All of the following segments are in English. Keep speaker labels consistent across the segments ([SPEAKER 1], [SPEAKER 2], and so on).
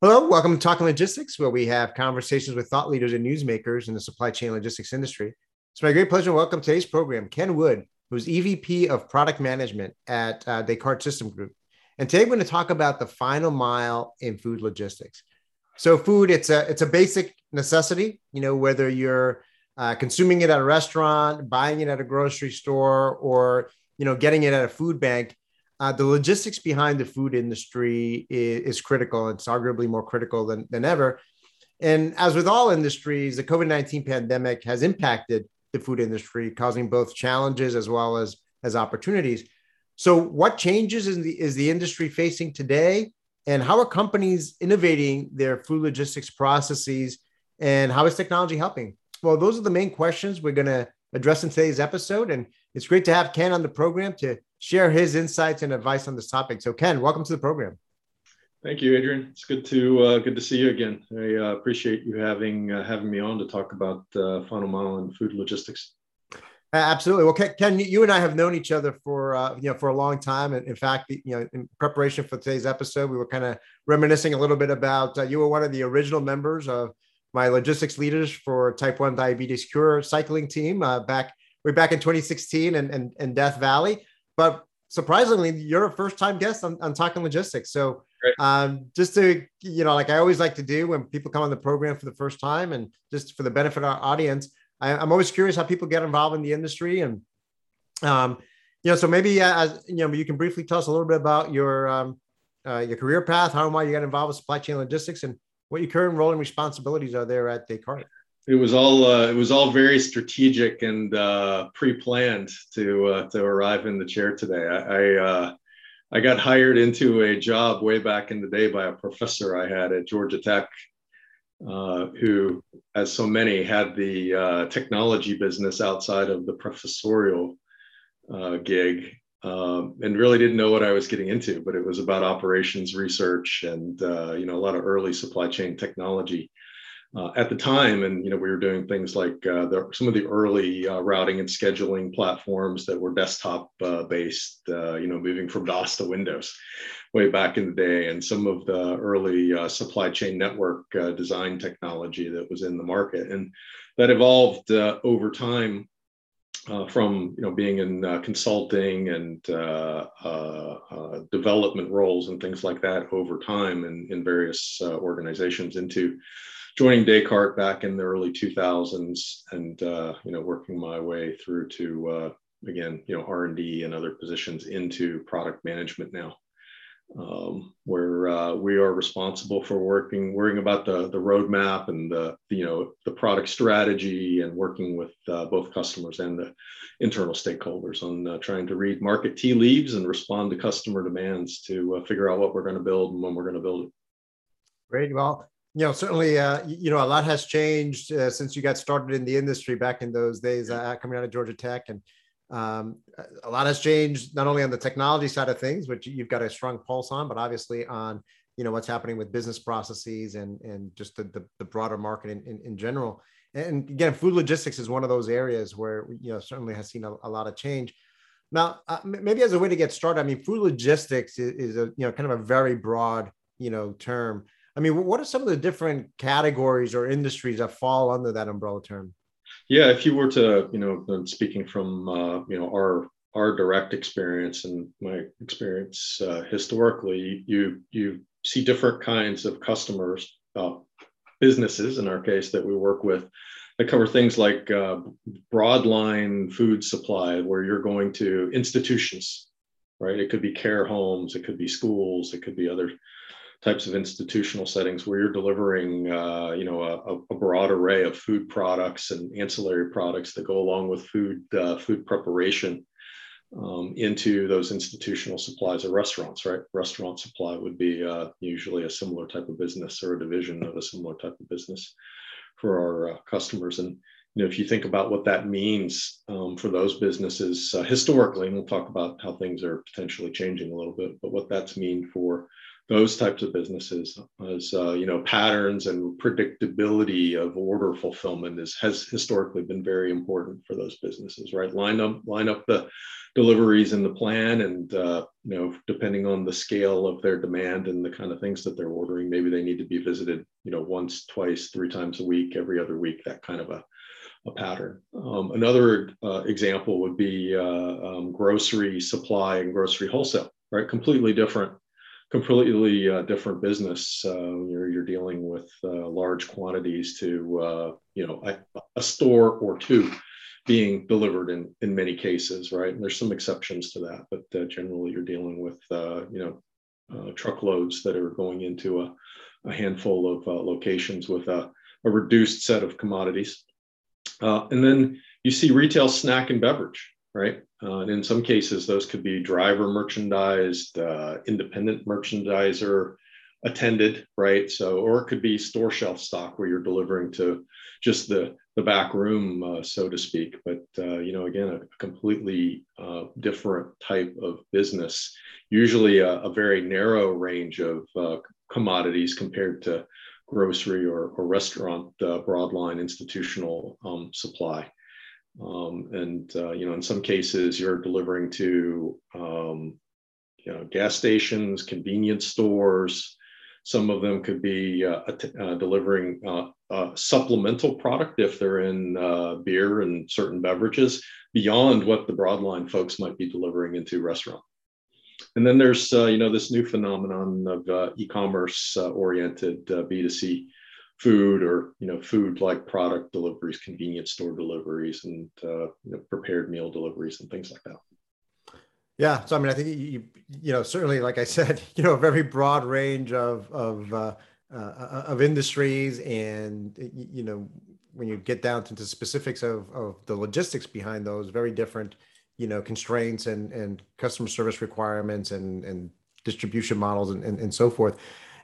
[SPEAKER 1] Hello, welcome to Talking Logistics, where we have conversations with thought leaders and newsmakers in the supply chain logistics industry. It's my great pleasure to welcome today's program Ken Wood, who's EVP of Product Management at uh, Descartes System Group. And today we're going to talk about the final mile in food logistics. So, food it's a it's a basic necessity. You know, whether you're uh, consuming it at a restaurant, buying it at a grocery store, or you know, getting it at a food bank uh, the logistics behind the food industry is, is, critical. It's arguably more critical than, than ever. And as with all industries, the COVID 19 pandemic has impacted the food industry, causing both challenges as well as, as opportunities. So, what changes is the, is the industry facing today? And how are companies innovating their food logistics processes? And how is technology helping? Well, those are the main questions we're going to address in today's episode. And it's great to have Ken on the program to share his insights and advice on this topic. So, Ken, welcome to the program.
[SPEAKER 2] Thank you, Adrian. It's good to uh, good to see you again. I uh, appreciate you having uh, having me on to talk about uh, final mile and food logistics.
[SPEAKER 1] Absolutely. Well, Ken, you and I have known each other for uh, you know for a long time, and in fact, you know, in preparation for today's episode, we were kind of reminiscing a little bit about uh, you were one of the original members of my logistics leaders for Type One Diabetes Cure cycling team back way back in 2016 and and, and Death Valley. But surprisingly, you're a first time guest on, on Talking Logistics. So um, just to, you know, like I always like to do when people come on the program for the first time and just for the benefit of our audience, I, am always curious how people get involved in the industry. And, um, you know, so maybe, uh, as, you know, you can briefly tell us a little bit about your, um, uh, your career path, how and why you got involved with supply chain logistics and what your current role and responsibilities are there at Descartes
[SPEAKER 2] it was all uh, it was all very strategic and uh, pre-planned to uh, to arrive in the chair today. I I, uh, I, got hired into a job way back in the day by a professor I had at Georgia Tech, uh, who, as so many, had the uh, technology business outside of the professorial gig. Um, and really didn't know what I was getting into, but it was about operations research and you know a lot of early supply chain technology uh, at the time. And you know, we were doing things like uh, the, some of the early uh, routing and scheduling platforms that were desktop uh, based. Uh, you know, moving from DOS to Windows way back in the day, and some of the early uh, supply chain network design technology that was in the market, and that evolved over time. from you know being in consulting and development roles and things like that over time in, in various organizations into joining Descartes back in the early 2000s and uh, you know working my way through to uh, again you know R&D and other positions into product management now um, where uh, we are responsible for working worrying about the the roadmap and the, the you know the product strategy and working with uh, both customers and the internal stakeholders on uh, trying to read market tea leaves and respond to customer demands to uh, figure out what we're going to build and when we're going to build it
[SPEAKER 1] Great. Well, you know, certainly, uh, you know, a lot has changed uh, since you got started in the industry back in those days, uh, coming out of Georgia Tech, and um, a lot has changed not only on the technology side of things, which you've got a strong pulse on, but obviously on you know what's happening with business processes and and just the the, the broader market in, in, in general. And again, food logistics is one of those areas where you know certainly has seen a, a lot of change. Now, uh, maybe as a way to get started, I mean, food logistics is, is a you know kind of a very broad you know term. I mean, what are some of the different categories or industries that fall under that umbrella term?
[SPEAKER 2] Yeah, if you were to, you know, speaking from, uh, you know, our our direct experience and my experience uh, historically, you you see different kinds of customers, uh, businesses in our case that we work with that cover things like uh, broadline food supply, where you're going to institutions, right? It could be care homes, it could be schools, it could be other types of institutional settings where you're delivering, uh, you know, a, a, broad array of food products and ancillary products that go along with food uh, food preparation um, into those institutional supplies of restaurants. Right, restaurant supply would be uh, usually a similar type of business or a division of a similar type of business for our uh, customers. And you know, if you think about what that means um, for those businesses uh, historically, and we'll talk about how things are potentially changing a little bit, but what that's mean for those types of businesses as uh, you know patterns and predictability of order fulfillment is has historically been very important for those businesses right? Line up line up the deliveries in the plan and uh, you know depending on the scale of their demand and the kind of things that they're ordering maybe they need to be visited you know once twice three times a week every other week that kind of a, a pattern. Um, another uh, example would be uh, um, grocery supply and grocery wholesale right? Completely different completely uh, different business. Uh, you're, you're dealing with uh, large quantities to, uh, you know, a, a, store or two being delivered in, in many cases, right? And there's some exceptions to that, but uh, generally you're dealing with, uh, you know, truckloads that are going into a, a handful of locations with a, a, reduced set of commodities. and then you see retail snack and beverage, right? Uh, and in some cases, those could be driver merchandised, uh, independent merchandiser attended, right? So, or it could be store shelf stock where you're delivering to just the the back room, uh, so to speak. But uh, you know, again, a completely uh, different type of business. Usually, a, a very narrow range of uh, commodities compared to grocery or, or restaurant broadline institutional um, supply. Um, and uh, you know, in some cases, you're delivering to um, you know gas stations, convenience stores. Some of them could be uh, uh, delivering uh, supplemental product if they're in uh, beer and certain beverages beyond what the broadline folks might be delivering into restaurant. And then there's uh, you know this new phenomenon of e-commerce oriented B2C food or you know food like product deliveries convenience store deliveries and uh, you know, prepared meal deliveries and things like that.
[SPEAKER 1] Yeah so i mean i think you you know certainly like i said you know a very broad range of of uh, uh, of industries and you know when you get down to the specifics of of the logistics behind those very different you know constraints and and customer service requirements and and distribution models and, and, and so forth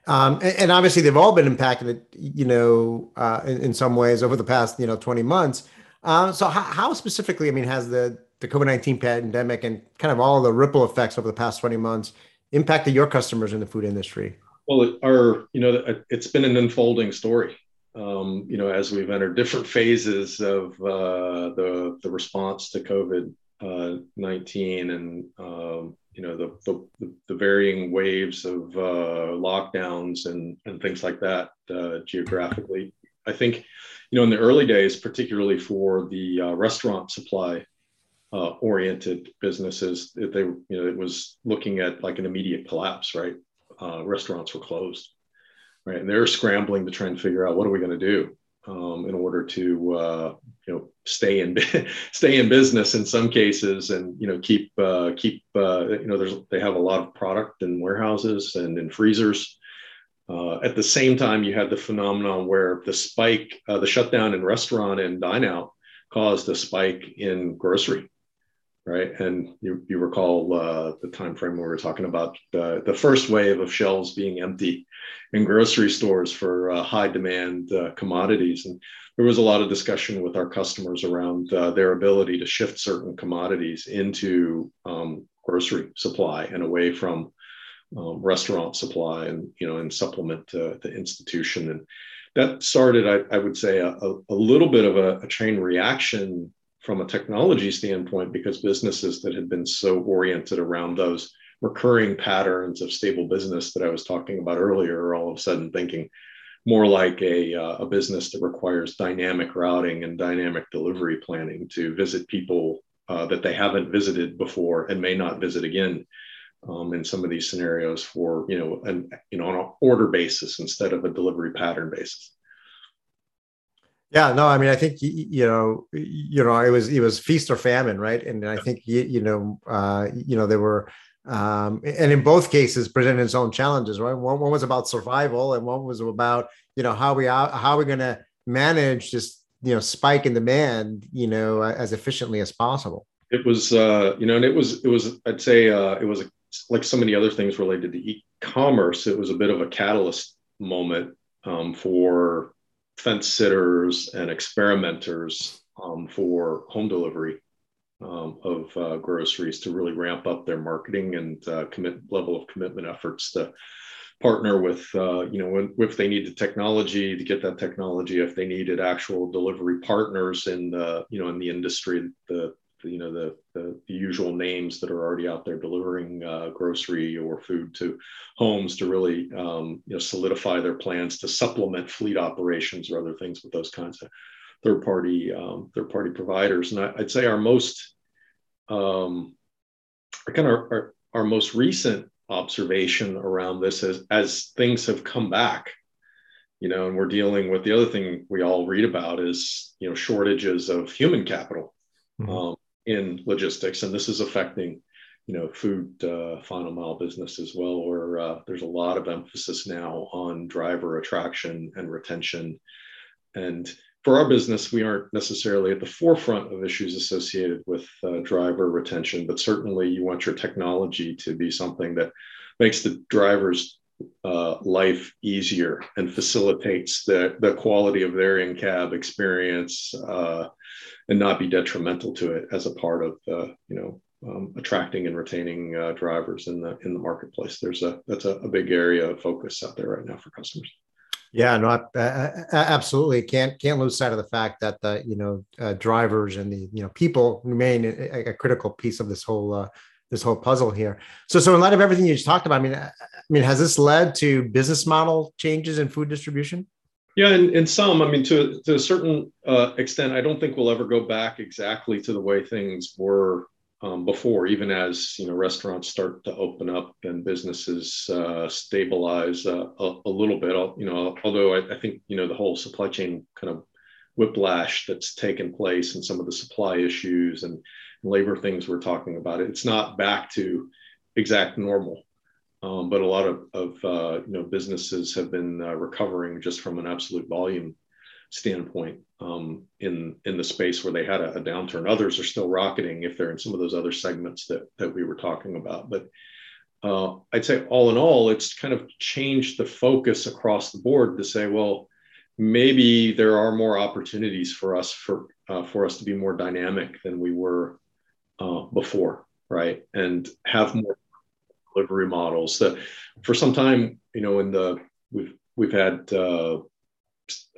[SPEAKER 1] um, and, and, obviously, they've all been impacted, you know, uh, in, in, some ways over the past, you know, 20 months. Uh, so, how, how, specifically, I mean, has the the COVID 19 pandemic and kind of all the ripple effects over the past 20 months impacted your customers in the food industry?
[SPEAKER 2] Well, our, you know, it's been an unfolding story. Um, you know, as we've entered different phases of uh, the the response to COVID uh, 19 and um, you know the, the, the varying waves of uh, lockdowns and, and things like that uh, geographically. I think, you know, in the early days, particularly for the uh, restaurant supply uh, oriented businesses, they, you know, it was looking at like an immediate collapse, right? Uh, restaurants were closed, right? And they're scrambling to try and figure out what are we going to do um, in order to uh, you know stay in stay in business in some cases and you know keep uh, keep uh, you know there's they have a lot of product in warehouses and in freezers. Uh, at the same time, you had the phenomenon where the spike, uh, the shutdown in restaurant and dine out caused a spike in grocery right? And you, you recall uh, the time frame we were talking about the, the first wave of shelves being empty in grocery stores for uh, high demand uh, commodities. And there was a lot of discussion with our customers around uh, their ability to shift certain commodities into um, grocery supply and away from um, restaurant supply and, you know, and supplement the institution. And that started, I, I would say, a, a, little bit of a, a chain reaction from a technology standpoint because businesses that had been so oriented around those recurring patterns of stable business that I was talking about earlier are all of a sudden thinking more like a, uh, a business that requires dynamic routing and dynamic delivery planning to visit people uh, that they haven't visited before and may not visit again um, in some of these scenarios for you know an you know on an order basis instead of a delivery pattern basis.
[SPEAKER 1] Yeah, no, I mean, I think you know, you know, it was it was feast or famine, right? And I think you know, uh, you know, there were, um, and in both cases, presented its own challenges, right? One, one was about survival, and one was about you know how we how we're going to manage this you know spike in demand, you know, as efficiently as possible.
[SPEAKER 2] It was, uh, you know, and it was it was I'd say uh, it was like so many other things related to e-commerce. It was a bit of a catalyst moment um, for fence sitters and experimenters um, for home delivery um, of uh, groceries to really ramp up their marketing and uh, commit level of commitment efforts to partner with uh, you know if they needed technology to get that technology. If they needed actual delivery partners in the you know in the industry the you know the, the, the usual names that are already out there delivering uh, grocery or food to homes to really um, you know solidify their plans to supplement fleet operations or other things with those kinds of third party um, third party providers and I, would say our most um, kind of our, our, our most recent observation around this as as things have come back you know and we're dealing with the other thing we all read about is you know shortages of human capital mm-hmm. um, in logistics and this is affecting you know food uh, final mile business as well where uh, there's a lot of emphasis now on driver attraction and retention. And for our business, we aren't necessarily at the forefront of issues associated with uh, driver retention, but certainly you want your technology to be something that makes the driver's uh, life easier and facilitates the, the quality of their in-cab experience uh, and not be detrimental to it as a part of uh, you know um, attracting and retaining uh, drivers in the in the marketplace. There's a that's a, a big area of focus out there right now for customers.
[SPEAKER 1] Yeah, no, absolutely can't can't lose sight of the fact that the you know uh, drivers and the you know people remain a, a critical piece of this whole uh, this whole puzzle here. So, so in light of everything you just talked about, I mean, I mean, has this led to business model changes in food distribution?
[SPEAKER 2] Yeah, in, in some, I mean, to to a certain uh, extent, I don't think we'll ever go back exactly to the way things were um, before, even as you know restaurants start to open up and businesses uh, stabilize uh, a, a, little bit. You know, although I, I, think you know the whole supply chain kind of whiplash that's taken place and some of the supply issues and labor things we're talking about, it's not back to exact normal. Um, but a lot of, of uh, you know businesses have been uh, recovering just from an absolute volume standpoint um, in in the space where they had a, a, downturn. Others are still rocketing if they're in some of those other segments that that we were talking about. But uh, I'd say all in all, it's kind of changed the focus across the board to say, well, maybe there are more opportunities for us for uh, for us to be more dynamic than we were uh, before, right? And have more delivery models that for some time, you know, in the we've we've had uh,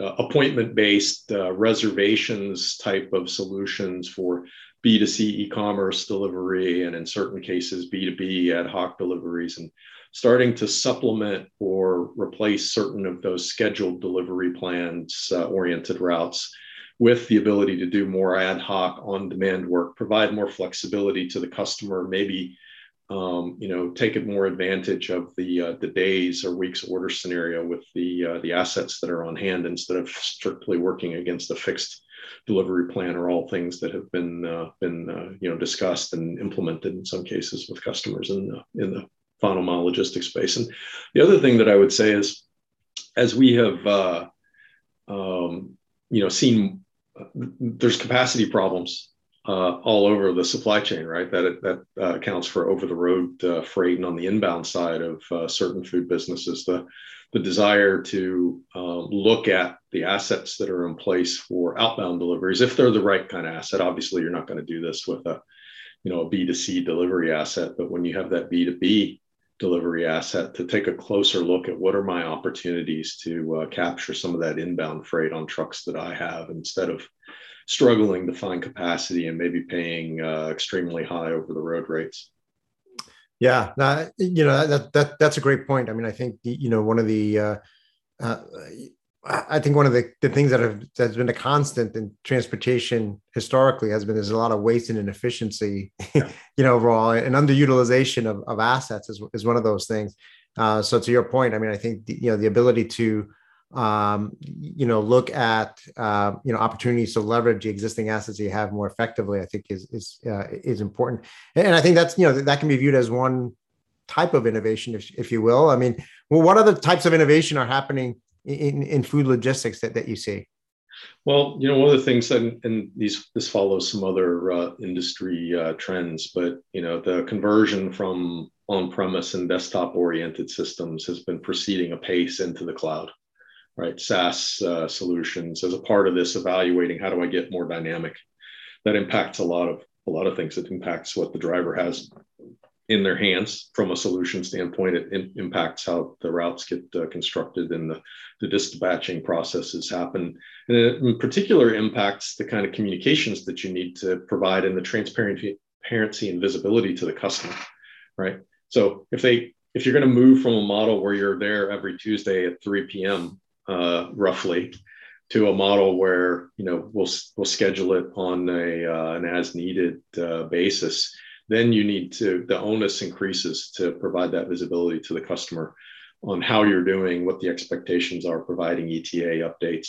[SPEAKER 2] appointment based uh, reservations type of solutions for B2C e commerce delivery, and in certain cases, B2B ad hoc deliveries, and starting to supplement or replace certain of those scheduled delivery plans uh, oriented routes with the ability to do more ad hoc on demand work, provide more flexibility to the customer, maybe um, you know, take more advantage of the uh, the days or weeks order scenario with the uh, the assets that are on hand instead of strictly working against a fixed delivery plan or all things that have been uh, been uh, you know discussed and implemented in some cases with customers in the in the final mile logistics space. And the other thing that I would say is, as we have uh, um, you know seen, there's capacity problems uh, all over the supply chain, right? That that uh, accounts for over the road uh, freight and on the inbound side of uh, certain food businesses. The the desire to um, look at the assets that are in place for outbound deliveries, if they're the right kind of asset. Obviously, you're not going to do this with a you know a B2C delivery asset, but when you have that B2B delivery asset, to take a closer look at what are my opportunities to uh, capture some of that inbound freight on trucks that I have instead of struggling to find capacity and maybe paying uh, extremely high over the road rates.
[SPEAKER 1] Yeah, uh, you know that that that's a great point. I mean, I think you know one of the uh, uh, I think one of the, the things that have that's been a constant in transportation historically has been there's a lot of waste and inefficiency, yeah. you know, overall, and underutilization of, of assets is, is one of those things. Uh, so to your point, I mean, I think the, you know the ability to um, you know, look at uh, you know opportunities to leverage the existing assets you have more effectively. I think is is uh, is important, and I think that's you know that can be viewed as one type of innovation, if, if you will. I mean, well, what other types of innovation are happening in, in food logistics that, that you see?
[SPEAKER 2] Well, you know, one of the things, and, and these this follows some other uh, industry uh, trends, but you know, the conversion from on-premise and desktop-oriented systems has been proceeding apace into the cloud right? SaaS uh, solutions as a part of this evaluating how do I get more dynamic. That impacts a lot of a lot of things. It impacts what the driver has in their hands from a solution standpoint. It in, impacts how the routes get uh, constructed and the, the dispatching processes happen. And it in particular impacts the kind of communications that you need to provide and the transparency and visibility to the customer, right? So if they if you're going to move from a model where you're there every Tuesday at 3 p.m. Uh, roughly to a model where you know we'll we'll schedule it on a uh, an as needed uh, basis then you need to the onus increases to provide that visibility to the customer on how you're doing what the expectations are providing eta updates.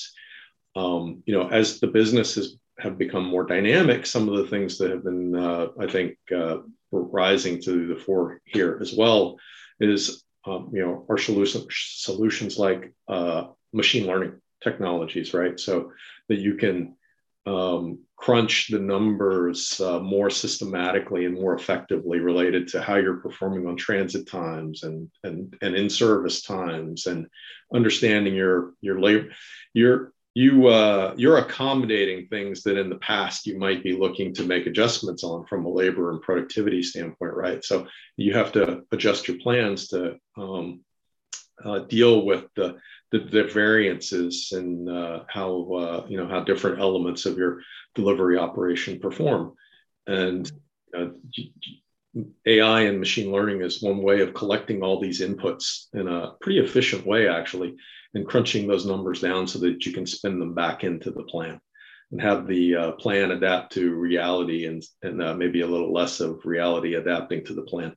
[SPEAKER 2] Um, you know as the businesses have become more dynamic some of the things that have been uh, i think uh, rising to the fore here as well is um, you know our solution, solutions like uh, machine learning technologies right? So that you can um, crunch the numbers uh, more systematically and more effectively related to how you're performing on transit times and and and in service times and understanding your your labor your you uh, you're accommodating things that in the past you might be looking to make adjustments on from a labor and productivity standpoint right? So you have to adjust your plans to um, uh, deal with the the, the variances and uh, how uh, you know how different elements of your delivery operation perform. And uh, AI and machine learning is one way of collecting all these inputs in a pretty efficient way, actually, and crunching those numbers down so that you can spin them back into the plan and have the uh, plan adapt to reality and, and uh, maybe a little less of reality adapting to the plan.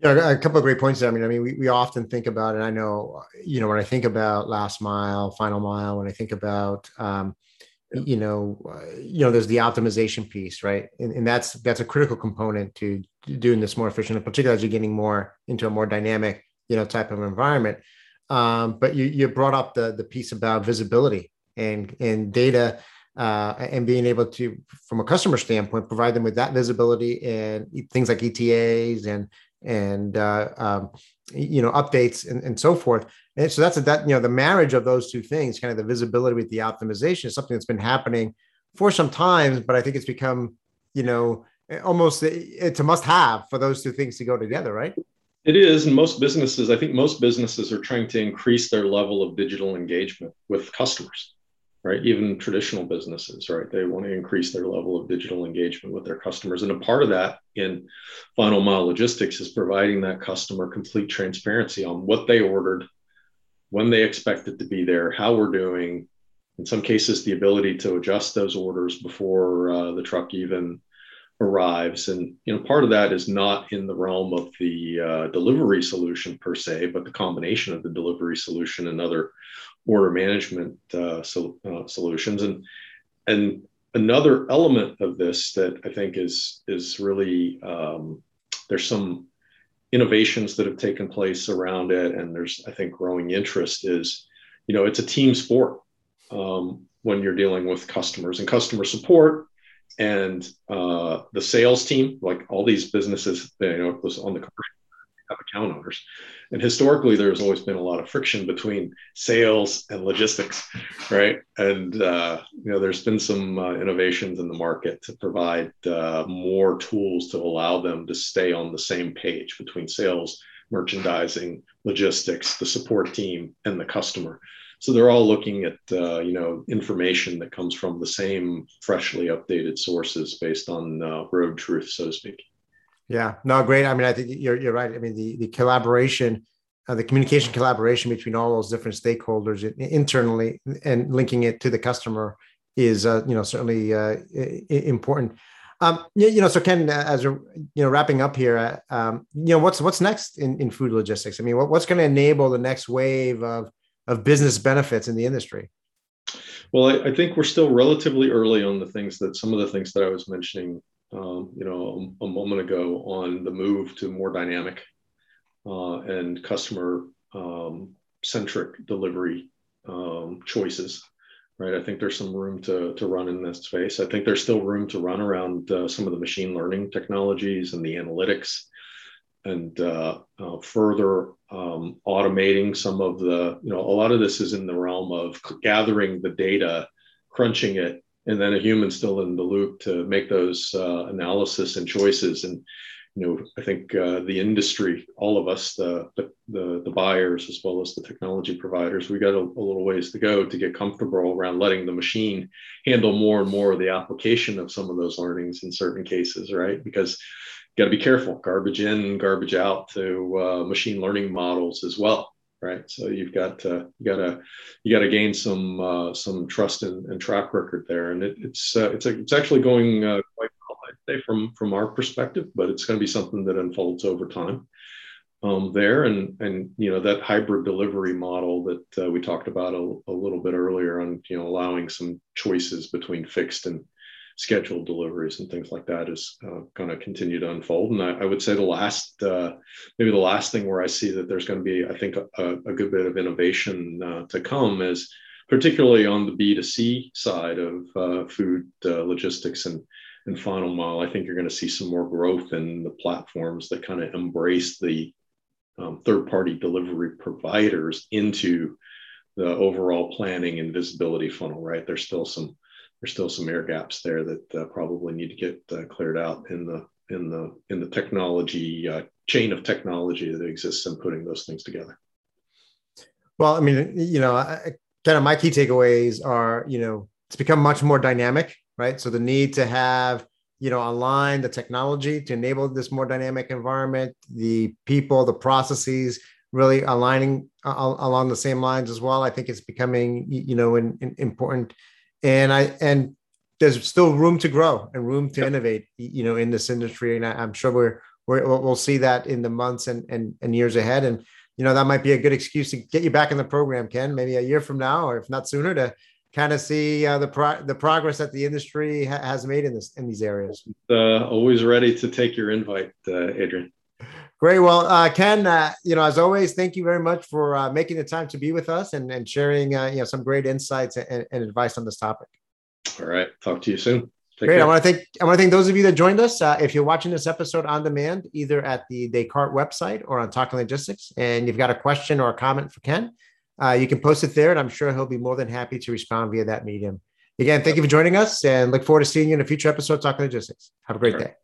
[SPEAKER 1] Yeah, a couple of great points there. I mean, I mean, we, we often think about, and I know, you know, when I think about last mile, final mile, when I think about, um, you know, uh, you know, there's the optimization piece, right? And, and that's that's a critical component to doing this more efficient, particularly as you're getting more into a more dynamic, you know, type of environment. Um, but you you brought up the the piece about visibility and and data uh, and being able to, from a customer standpoint, provide them with that visibility and things like ETAs and and uh, um, you know updates and, and so forth. And so that's a, that you know the marriage of those two things, kind of the visibility with the optimization, is something that's been happening for some time, but I think it's become you know almost it's a must-have for those two things to go together, right?
[SPEAKER 2] It is, and most businesses, I think most businesses are trying to increase their level of digital engagement with customers right? Even traditional businesses, right? They want to increase their level of digital engagement with their customers. And a part of that in final mile logistics is providing that customer complete transparency on what they ordered, when they expect it to be there, how we're doing. In some cases, the ability to adjust those orders before uh, the truck even arrives. And you know, part of that is not in the realm of the uh, delivery solution per se, but the combination of the delivery solution and other order management uh, so, uh, solutions. And and another element of this that I think is is really um, there's some innovations that have taken place around it, and there's I think growing interest is you know it's a team sport um, when you're dealing with customers and customer support and uh, the sales team, like all these businesses, you know, on the have account owners. And historically, there's always been a lot of friction between sales and logistics, right? And uh, you know, there's been some uh, innovations in the market to provide uh, more tools to allow them to stay on the same page between sales, merchandising, logistics, the support team, and the customer. So they're all looking at uh, you know information that comes from the same freshly updated sources based on uh, road truth, so to speak.
[SPEAKER 1] Yeah, no, great. I mean, I think you're you're right. I mean, the the collaboration, uh, the communication collaboration between all those different stakeholders internally and linking it to the customer is uh, you know certainly uh, important. Um, you, know, so Ken, uh, as we're you know wrapping up here, uh, um, you know, what's what's next in, in food logistics? I mean, what, what's going to enable the next wave of of business benefits in the industry?
[SPEAKER 2] Well, I, I, think we're still relatively early on the things that some of the things that I was mentioning um, you know, a, a, moment ago on the move to more dynamic uh, and customer um, centric delivery um, choices. Right. I think there's some room to, to run in this space. I think there's still room to run around uh, some of the machine learning technologies and the analytics and uh, uh, further um, automating some of the, you know, a lot of this is in the realm of gathering the data, crunching it, and then a human still in the loop to make those uh, analysis and choices. And you know, I think uh, the industry, all of us, the, the, the buyers as well as the technology providers, we got a, a, little ways to go to get comfortable around letting the machine handle more and more of the application of some of those learnings in certain cases, right? Because got to be careful, garbage in, garbage out to uh, machine learning models as well right? So you've got to, you got to you got to gain some uh, some trust and, and, track record there, and it, it's uh, it's it's actually going uh, quite well, I'd say, from from our perspective, but it's going to be something that unfolds over time. Um, there and and you know that hybrid delivery model that uh, we talked about a, a little bit earlier on you know allowing some choices between fixed and scheduled deliveries and things like that is uh, going to continue to unfold. And I, I would say the last, uh, maybe the last thing where I see that there's going to be, I think, a, a good bit of innovation uh, to come is particularly on the B2C side of uh, food uh, logistics and, and final mile. I think you're going to see some more growth in the platforms that kind of embrace the um, third party delivery providers into the overall planning and visibility funnel, right? There's still some there's still some air gaps there that uh, probably need to get uh, cleared out in the in the in the technology uh, chain of technology that exists in putting those things together.
[SPEAKER 1] Well, I mean, you know, kind of my key takeaways are, you know, it's become much more dynamic, right? So the need to have, you know, align the technology to enable this more dynamic environment, the people, the processes, really aligning uh, along the same lines as well. I think it's becoming, you know, an, an important and I and there's still room to grow and room to yep. innovate, you know, in this industry. And I, am sure we're, we're we'll see that in the months and, and and years ahead. And you know, that might be a good excuse to get you back in the program, Ken. Maybe a year from now, or if not sooner, to kind of see uh, the pro- the progress that the industry ha- has made in this in these areas.
[SPEAKER 2] Uh, always ready to take your invite, uh, Adrian.
[SPEAKER 1] Great. Well, uh, Ken, uh, you know, as always, thank you very much for uh, making the time to be with us and, and sharing, uh, you know, some great insights and, and, advice on this topic.
[SPEAKER 2] All right. Talk to you soon.
[SPEAKER 1] Take great. Care. I want to thank I want to thank those of you that joined us. Uh, if you're watching this episode on demand, either at the Descartes website or on Talking Logistics, and you've got a question or a comment for Ken, uh, you can post it there, and I'm sure he'll be more than happy to respond via that medium. Again, thank you for joining us, and look forward to seeing you in a future episode Talking Logistics. Have a great day.